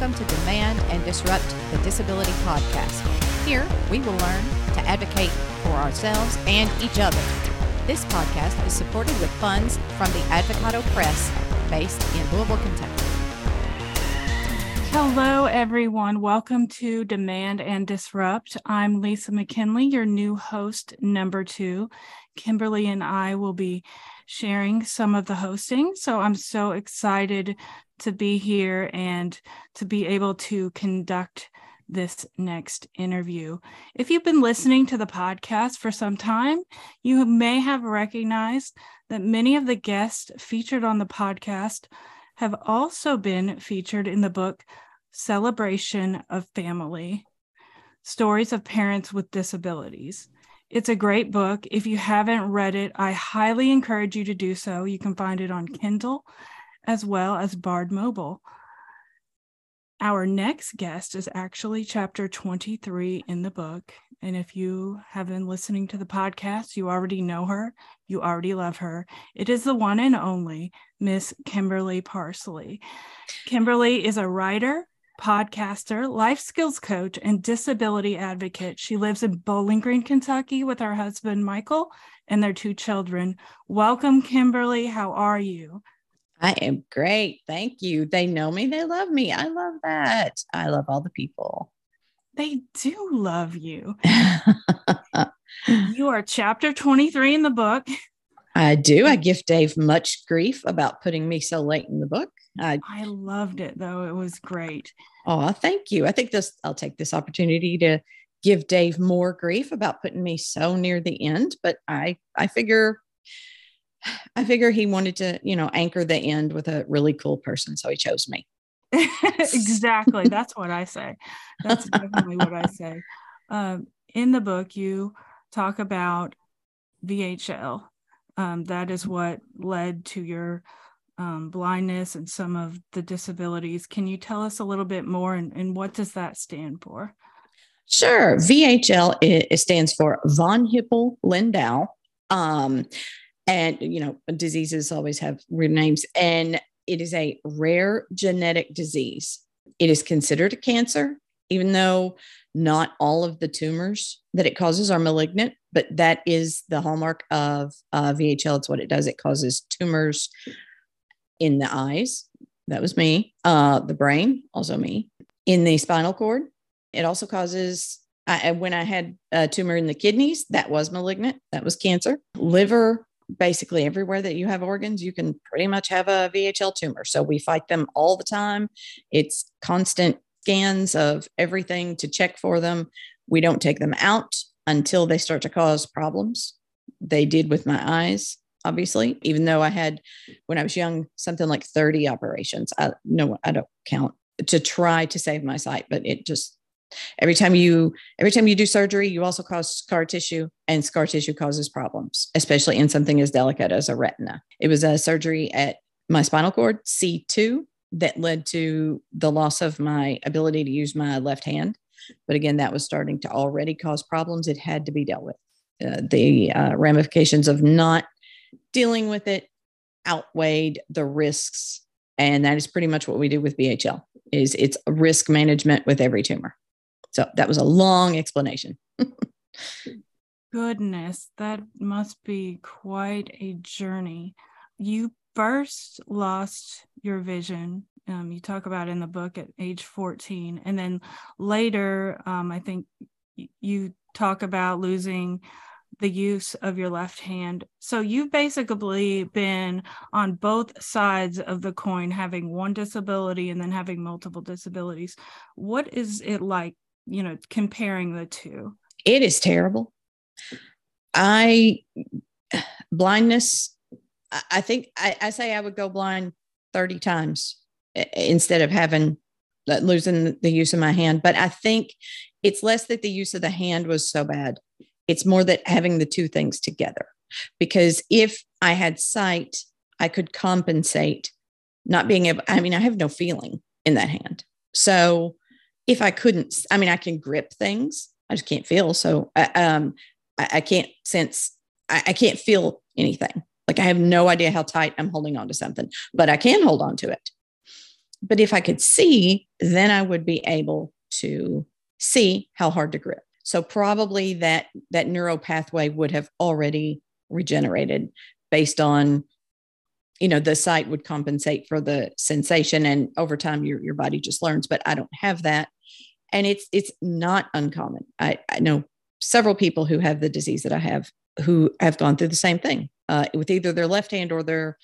welcome to Demand and Disrupt the Disability Podcast. Here, we will learn to advocate for ourselves and each other. This podcast is supported with funds from the Advocado Press, based in Louisville, Kentucky. Hello, everyone. Welcome to Demand and Disrupt. I'm Lisa McKinley, your new host, number two. Kimberly and I will be sharing some of the hosting. So I'm so excited to be here and to be able to conduct this next interview. If you've been listening to the podcast for some time, you may have recognized that many of the guests featured on the podcast have also been featured in the book Celebration of Family Stories of Parents with Disabilities. It's a great book. If you haven't read it, I highly encourage you to do so. You can find it on Kindle as well as Bard Mobile. Our next guest is actually chapter 23 in the book. And if you have been listening to the podcast, you already know her, you already love her. It is the one and only Miss Kimberly Parsley. Kimberly is a writer, podcaster, life skills coach, and disability advocate. She lives in Bowling Green, Kentucky with her husband, Michael, and their two children. Welcome, Kimberly. How are you? I am great. Thank you. They know me. They love me. I love that. I love all the people. They do love you. you are chapter 23 in the book. I do. I give Dave much grief about putting me so late in the book. I, I loved it though. It was great. Oh, thank you. I think this I'll take this opportunity to give Dave more grief about putting me so near the end, but I I figure I figure he wanted to, you know, anchor the end with a really cool person. So he chose me. exactly. That's what I say. That's definitely what I say. Um, in the book, you talk about VHL. Um, that is what led to your um, blindness and some of the disabilities. Can you tell us a little bit more and, and what does that stand for? Sure. VHL it, stands for von Hippel Lindau. Um, and you know diseases always have weird names and it is a rare genetic disease. It is considered a cancer even though not all of the tumors that it causes are malignant but that is the hallmark of uh, vhl it's what it does. It causes tumors in the eyes. That was me. Uh, the brain also me. In the spinal cord it also causes I, when I had a tumor in the kidneys, that was malignant. That was cancer. Liver, basically everywhere that you have organs, you can pretty much have a VHL tumor. So we fight them all the time. It's constant scans of everything to check for them. We don't take them out until they start to cause problems. They did with my eyes, obviously, even though I had, when I was young, something like 30 operations. I no, I don't count to try to save my sight, but it just every time you every time you do surgery you also cause scar tissue and scar tissue causes problems especially in something as delicate as a retina. It was a surgery at my spinal cord c2 that led to the loss of my ability to use my left hand. But again that was starting to already cause problems. It had to be dealt with. Uh, the uh, ramifications of not dealing with it outweighed the risks and that is pretty much what we do with VHL is it's risk management with every tumor so that was a long explanation. Goodness, that must be quite a journey. You first lost your vision. Um, you talk about in the book at age 14. And then later, um, I think you talk about losing the use of your left hand. So you've basically been on both sides of the coin, having one disability and then having multiple disabilities. What is it like you know comparing the two. It is terrible. I blindness i think I, I, say i would go blind 30 times instead of having losing the use of my hand. But i think it's less that the use of the hand was so bad. It's more that having the two things together. Because if i had sight i could compensate not being able i mean i have no feeling in that hand. So if I couldn't, I mean, I can grip things, I just can't feel. So I, um, I, I can't sense, I, I can't feel anything. Like I have no idea how tight I'm holding on to something, but I can hold on to it. but if I could see, then I would be able to see how hard to grip. So probably that that neural pathway would have already regenerated based on you know the sight would compensate for the sensation and over time your your body just learns but I don't have that and it's it's not uncommon. I, I know several people who have the disease that I have who have gone through the same thing uh, with either their left hand or their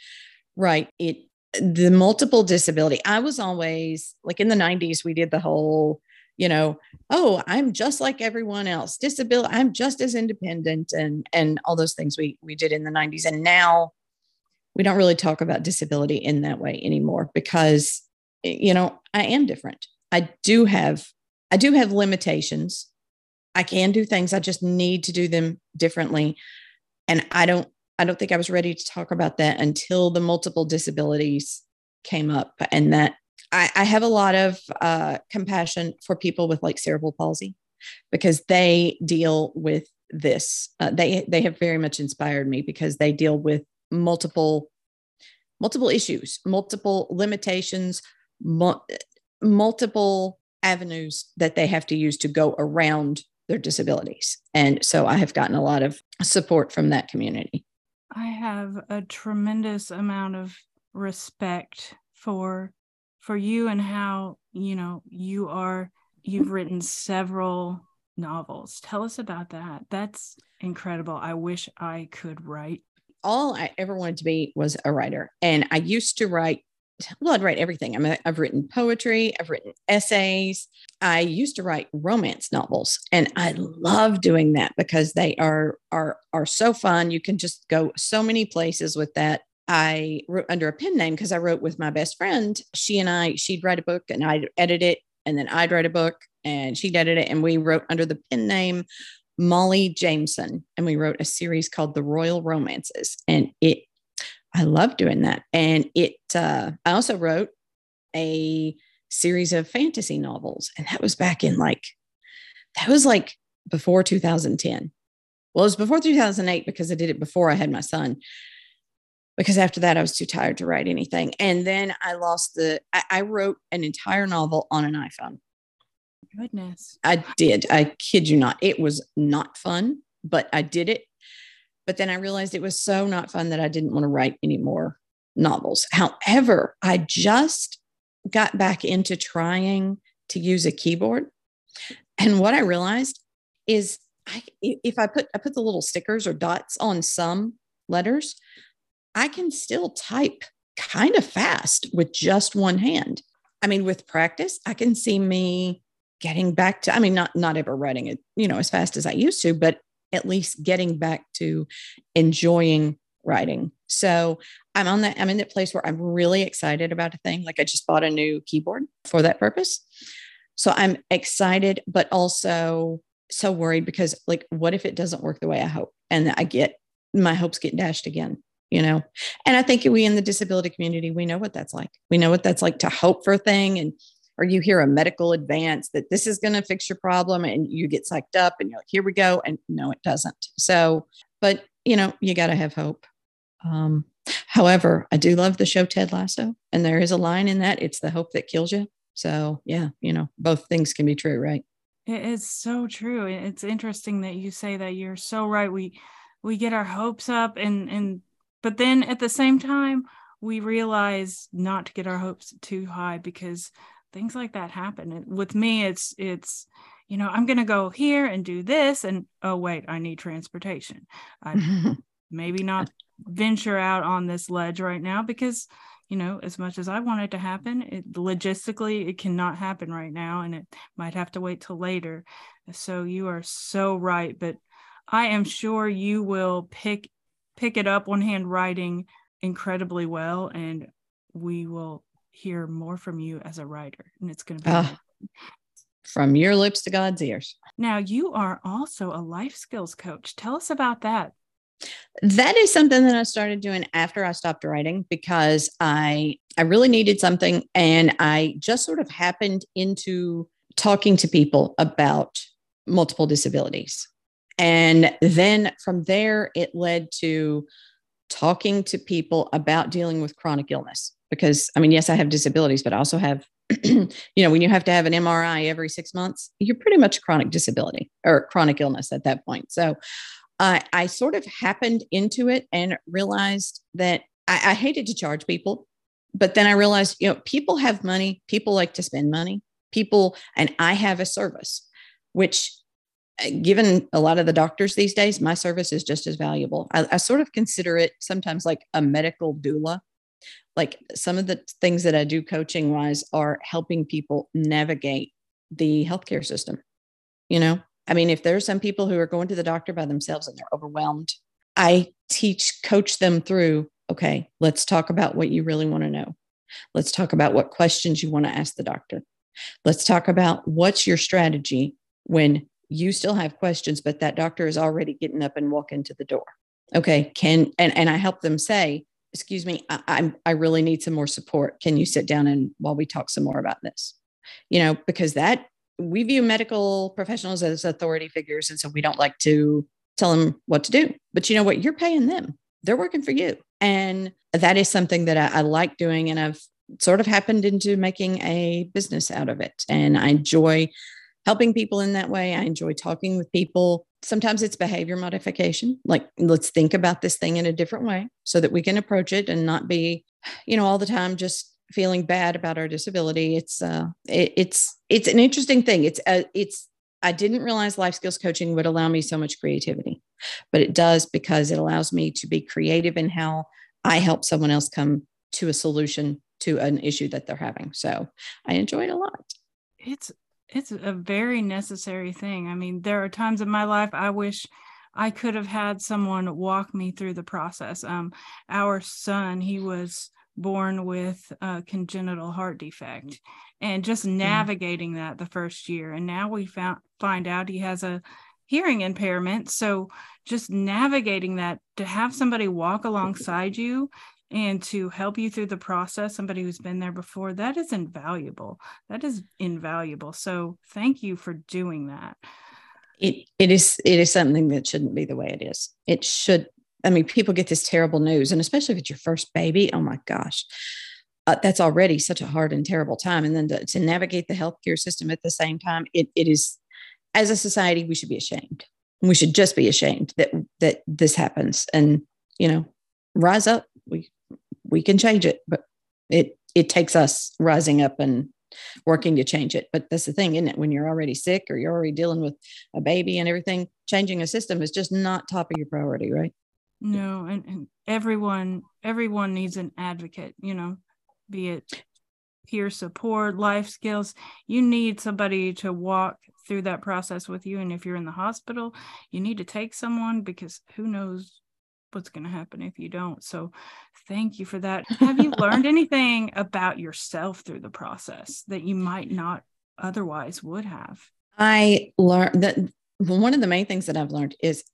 right. It the multiple disability. I was always like in the 90s, we did the whole, you know, oh, I'm just like everyone else. Disability, I'm just as independent and and all those things we we did in the 90s. And now we don't really talk about disability in that way anymore because you know, I am different. I do have I do have limitations. I can do things. I just need to do them differently. And I don't I don't think I was ready to talk about that until the multiple disabilities came up, and that I, I have a lot of uh, compassion for people with like cerebral palsy because they deal with this. Uh, they they have very much inspired me because they deal with multiple multiple issues, multiple limitations, mu- multiple avenues that they have to use to go around their disabilities. And so I have gotten a lot of support from that community. I have a tremendous amount of respect for for you and how, you know, you are you've written several novels. Tell us about that. That's incredible. I wish I could write. All I ever wanted to be was a writer. And I used to write well, I'd write everything. I've written poetry, I've written essays. I used to write romance novels, and I love doing that because they are are are so fun. You can just go so many places with that. I wrote under a pen name because I wrote with my best friend. She and I, she'd write a book and I'd edit it, and then I'd write a book and she'd edit it, and we wrote under the pen name Molly Jameson, and we wrote a series called The Royal Romances, and it I love doing that. And it, uh, I also wrote a series of fantasy novels, and that was back in like, that was like before 2010. Well, it was before 2008 because I did it before I had my son. Because after that, I was too tired to write anything. And then I lost the, I, I wrote an entire novel on an iPhone. Goodness. I did. I kid you not. It was not fun, but I did it but then I realized it was so not fun that I didn't want to write any more novels. However, I just got back into trying to use a keyboard. And what I realized is I, if I put I put the little stickers or dots on some letters, I can still type kind of fast with just one hand. I mean, with practice, I can see me getting back to, I mean, not not ever writing it, you know, as fast as I used to, but at least getting back to enjoying writing. So I'm on that, I'm in that place where I'm really excited about a thing. Like I just bought a new keyboard for that purpose. So I'm excited, but also so worried because like, what if it doesn't work the way I hope? And I get my hopes get dashed again, you know? And I think we in the disability community, we know what that's like. We know what that's like to hope for a thing and or you hear a medical advance that this is going to fix your problem and you get psyched up and you're like, here we go. And no, it doesn't. So, but you know, you got to have hope. Um, however, I do love the show Ted Lasso, and there is a line in that it's the hope that kills you. So, yeah, you know, both things can be true, right? It is so true. It's interesting that you say that. You're so right. We we get our hopes up and and but then at the same time we realize not to get our hopes too high because things like that happen. And with me it's it's you know i'm going to go here and do this and oh wait i need transportation. I maybe not venture out on this ledge right now because you know as much as i want it to happen it logistically it cannot happen right now and it might have to wait till later. So you are so right but i am sure you will pick pick it up on hand writing incredibly well and we will hear more from you as a writer and it's going to be uh, from your lips to god's ears. Now you are also a life skills coach. Tell us about that. That is something that i started doing after i stopped writing because i i really needed something and i just sort of happened into talking to people about multiple disabilities. And then from there it led to talking to people about dealing with chronic illness because I mean, yes, I have disabilities, but I also have, you know, when you have to have an MRI every six months, you're pretty much chronic disability or chronic illness at that point. So uh, I sort of happened into it and realized that I, I hated to charge people, but then I realized, you know, people have money, people like to spend money, people, and I have a service, which Uh, given a lot of the doctors these days, my service is just as valuable. I, I, sort of consider it sometimes like a medical doula like some of the things that I do coaching wise are helping people navigate the healthcare system. You know, I mean, if there's some people who are going to the doctor by themselves and they're overwhelmed, I teach, coach them through, okay, let's talk about what you really want to know. Let's talk about what questions you want to ask the doctor. Let's talk about what's your strategy when you still have questions, but that doctor is already getting up and walking to the door. Okay, can and and I help them say, excuse me, I, I'm, I really need some more support. Can you sit down and while we talk some more about this? You know, because that we view medical professionals as authority figures. And so we don't like to tell them what to do. But you know what? You're paying them, they're working for you. And that is something that I, I like doing. And I've sort of happened into making a business out of it. And I enjoy helping people in that way. I enjoy talking with people. Sometimes it's behavior modification like let's think about this thing in a different way so that we can approach it and not be you know all the time just feeling bad about our disability. It's uh it, it's it's an interesting thing. It's uh, it's i didn't realize life skills coaching would allow me so much creativity but it does because it allows me to be creative in how i help someone else come to a solution to an issue that they're having. So i enjoy it a lot. It's it's a very necessary thing. I mean, there are times in my life I wish I could have had someone walk me through the process. Um, our son, he was born with a congenital heart defect, and just mm. navigating that the first year. And now we found find out he has a hearing impairment. So just navigating that to have somebody walk alongside you and to help you through the process somebody who's been there before that is invaluable. That is invaluable. So thank you for doing that. It it is it is something that shouldn't be the way it is. It should i mean people get this terrible news and especially if it's your first baby oh my gosh. Uh, that's already such a hard and terrible time and then to, to navigate the healthcare system at the same time it, it is as a society we should be ashamed. We should just be ashamed that that this happens and you know rise up we can change it, but it it takes us rising up and working to change it. But that's the thing, isn't it? When you're already sick or you're already dealing with a baby and everything, changing a system is just not top of your priority, right? No, and, and everyone everyone needs an advocate, you know, be it peer support, life skills. You need somebody to walk through that process with you. And if you're in the hospital, you need to take someone because who knows what's going to happen if you don't. So thank you for that. Have you learned anything about yourself through the process that you might not otherwise would have? I learned that one of the main things that I've learned is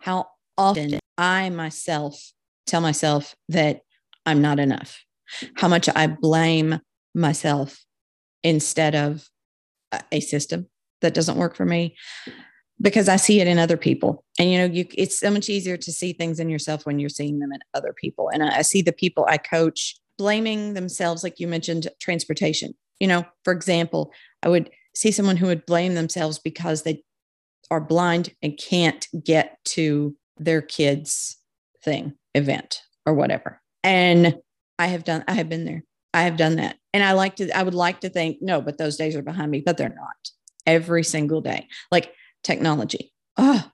how often I myself tell myself that I'm not enough, how much I blame myself instead of a system that doesn't work for me because I see it in other people. And you know, you it's so much easier to see things in yourself when you're seeing them in other people. And I, I see the people I coach blaming themselves, like you mentioned, transportation. You know, for example, I would see someone who would blame themselves because they are blind and can't get to their kids' thing, event, or whatever. And I have done, I have been there. I have done that. And I like to, I would like to think, no, but those days are behind me, but they're not every single day. Like technology. Oh,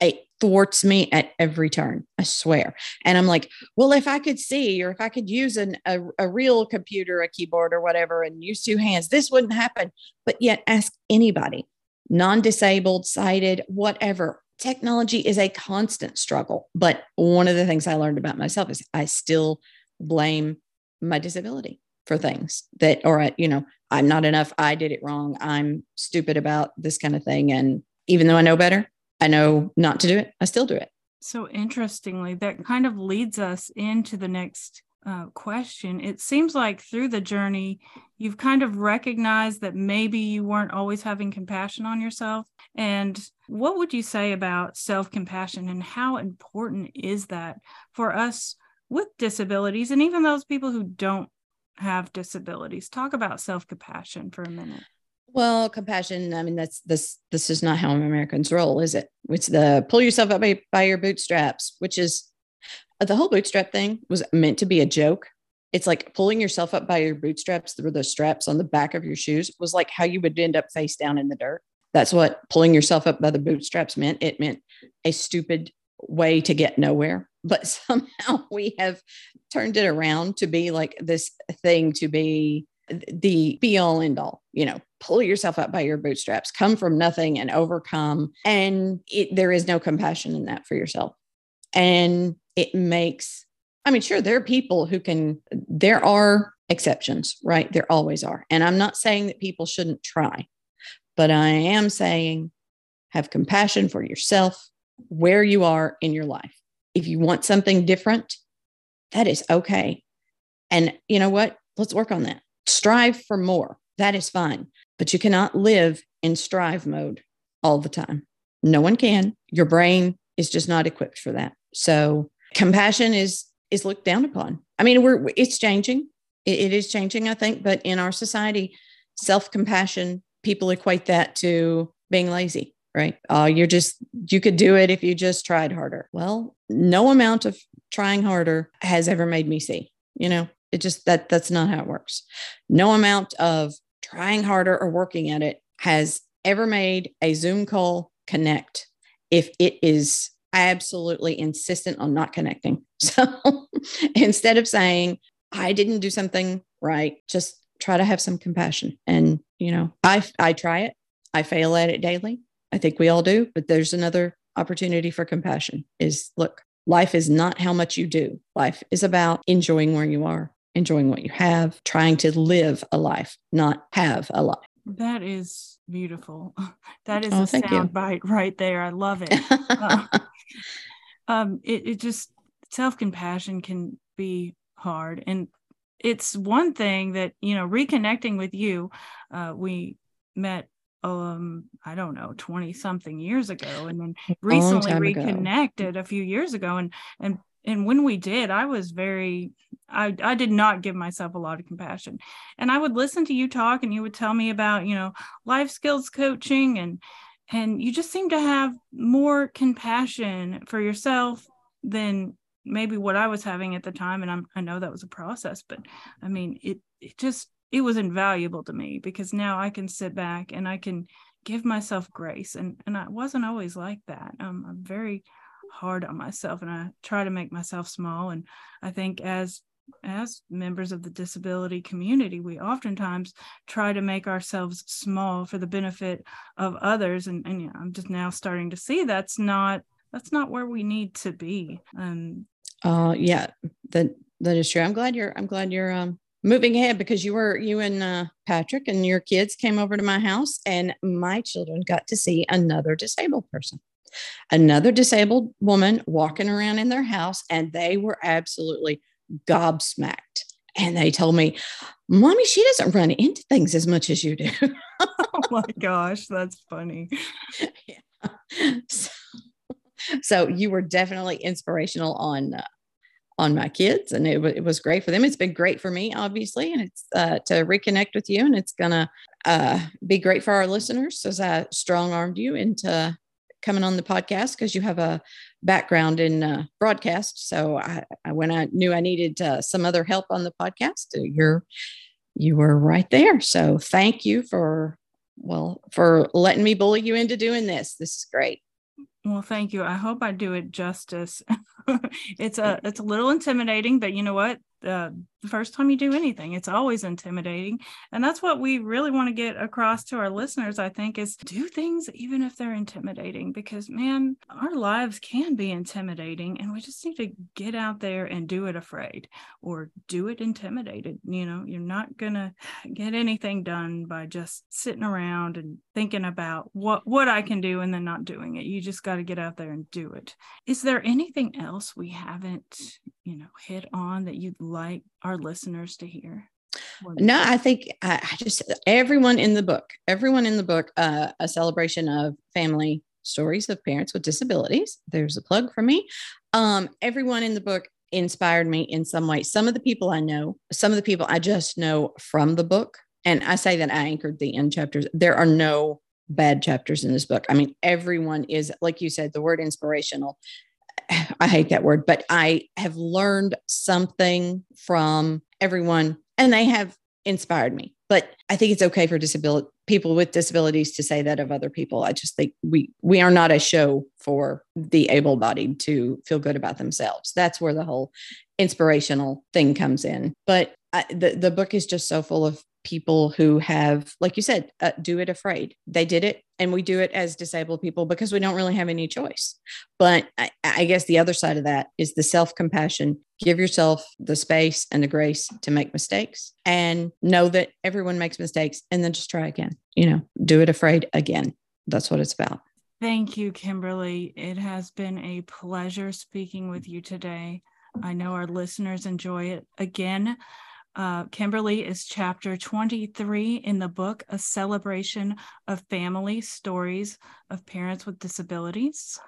it thwarts me at every turn, I swear. And I'm like, well, if I could see or if I could use an, a, a real computer, a keyboard or whatever, and use two hands, this wouldn't happen. But yet, ask anybody, non disabled, sighted, whatever. Technology is a constant struggle. But one of the things I learned about myself is I still blame my disability for things that, or, you know, I'm not enough. I did it wrong. I'm stupid about this kind of thing. And even though I know better, I know not to do it, I still do it. So interestingly, that kind of leads us into the next uh, question. It seems like through the journey, you've kind of recognized that maybe you weren't always having compassion on yourself. And what would you say about self compassion and how important is that for us with disabilities and even those people who don't have disabilities? Talk about self compassion for a minute. Well, compassion. I mean, that's this. This is not how Americans roll, is it? It's the pull yourself up by, by your bootstraps, which is uh, the whole bootstrap thing was meant to be a joke. It's like pulling yourself up by your bootstraps through the straps on the back of your shoes was like how you would end up face down in the dirt. That's what pulling yourself up by the bootstraps meant. It meant a stupid way to get nowhere. But somehow we have turned it around to be like this thing to be the be all end all, you know, pull yourself up by your bootstraps, come from nothing and overcome. And it, there is no compassion in that for yourself. And it makes, I mean, sure, there are people who can, there are exceptions, right? There always are. And I'm not saying that people shouldn't try, but I am saying have compassion for yourself where you are in your life. If you want something different, that is okay. And you know what? Let's work on that. Strive for more. That is fine. But you cannot live in strive mode all the time. No one can. Your brain is just not equipped for that. So compassion is is looked down upon. I mean, we're it's changing. it, it is changing, I think, but in our society, self-compassion, people equate that to being lazy, right? Uh, you're just you could do it if you just tried harder. Well, no amount of trying harder has ever made me see. You know, it just that that's not how it works. No amount of trying harder or working at it has ever made a Zoom call connect if it is absolutely insistent on not connecting. So instead of saying, I didn't do something right, just try to have some compassion. And, you know, I, I try it, I fail at it daily. I think we all do, but there's another opportunity for compassion is look, life is not how much you do. Life is about enjoying where you are, enjoying what you have, trying to live a life, not have a life. That is beautiful. That is oh, a sound bite right there. I love it. uh, um, it, it just self compassion can be hard, and it's one thing that you know reconnecting with you. Uh, we met um i don't know 20 something years ago and then recently reconnected ago. a few years ago and and and when we did i was very i i did not give myself a lot of compassion. And i would listen to you talk and you would tell me about you know life skills coaching and and you just seem to have more compassion for yourself than maybe what i was having at the time. And I'm, i know that was a process but i mean it it just it was invaluable to me because now i can sit back and i can give myself grace. And and i wasn't always like that. Um, i'm very hard on myself and I try to make myself small. And I think as as members of the disability community, we oftentimes try to make ourselves small for the benefit of others. And, and I'm just now starting to see that's not that's not where we need to be. Um, uh, yeah, that that is true. I'm glad you're I'm glad you're um, moving ahead because you were you and uh, Patrick and your kids came over to my house and my children got to see another disabled person another disabled woman walking around in their house, and they were absolutely gobsmacked. And they told me, Mommy, she doesn't run into things as much as you do. oh my gosh, that's funny. Yeah. So, so, you were definitely inspirational on uh, on my kids and it, it was great for them it's been great for me obviously and it's uh, to reconnect with you and it's gonna uh, be great for our listeners as i strong armed you into coming on the podcast because you have a background in uh, broadcast. So I, I, when I knew I needed uh, some other help on the podcast, uh, you're you were right there. So thank you for well for letting me bully you into doing this. This is great. Well, thank you. I hope I do it justice. it's a it's a little intimidating, but you know what? The first time you do anything. It's always intimidating. And that's what we really want to get across to our listeners i think is do things even if they're intimidating because man our lives can be intimidating and we just need to get out there and do it afraid or do it intimidated. You know you're not gonna get anything done by just sitting around and thinking about what what i can do and then not doing it. You just got to get out there and do it. Is there anything else we haven't you know hit on that you'd like our listeners to hear? No, I think I, I just everyone in the book, everyone in the book, uh, a celebration of family stories of parents with disabilities. There's a plug for me. Um, everyone in the book inspired me in some way. Some of the people I know, some of the people I just know from the book. And I say that I anchored the end chapters. There are no bad chapters in this book. I mean, everyone is, like you said, the word inspirational. I hate that word, but I have learned something from everyone and they have inspired me. But I think it's okay for disability people with disabilities to say that of other people. I just think we we are not a show for the able-bodied to feel good about themselves. That's where the whole inspirational thing comes in. But I, the the book is just so full of people who have, like you said, uh, do it afraid. They did it, and we do it as disabled people because we don't really have any choice. But I, I guess the other side of that is the self compassion. Give yourself the space and the grace to make mistakes and know that everyone makes mistakes and then just try again. You know, do it afraid again. That's what it's about. Thank you, Kimberly. It has been a pleasure speaking with you today. I know our listeners enjoy it. Again, uh, Kimberly is chapter 23 in the book, A Celebration of Family Stories of Parents with Disabilities.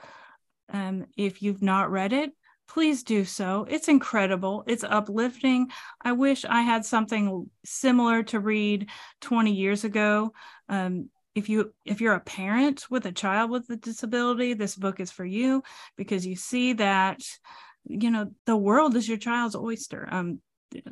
Um, if you've not read it, please do so. It's incredible. It's uplifting. I wish I had something similar to read 20 years ago. Um, if you if you're a parent with a child with a disability, this book is for you because you see that you know the world is your child's oyster. Um,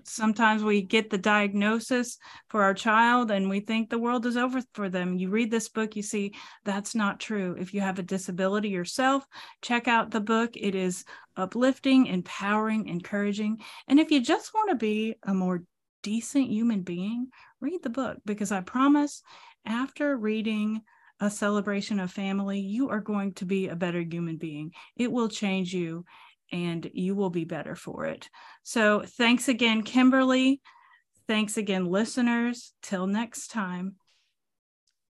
sometimes we get the diagnosis for our child and we think the world is over for them. You read this book, you see that's not true. If you have a disability yourself, check out the book. It is uplifting, empowering, encouraging. And if you just want to be a more decent human being, read the book because I promise after reading a celebration of family, you are going to be a better human being. It will change you and you will be better for it. So thanks again, Kimberly. Thanks again, listeners. Till next time.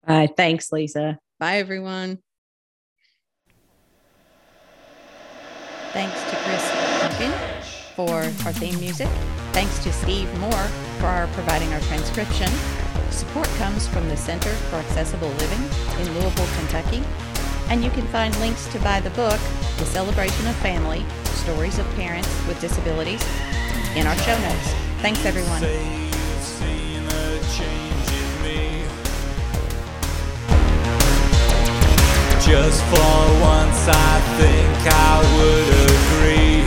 Bye. Thanks, Lisa. Bye, everyone. Thanks to Chris Duncan for our theme music. Thanks to Steve Moore for our providing our transcription. Support comes from the Center for Accessible Living in Louisville, Kentucky. And you can find links to buy the book, The Celebration of Family Stories of Parents with Disabilities, in our show notes. Thanks, everyone. Just for once, I think I would agree.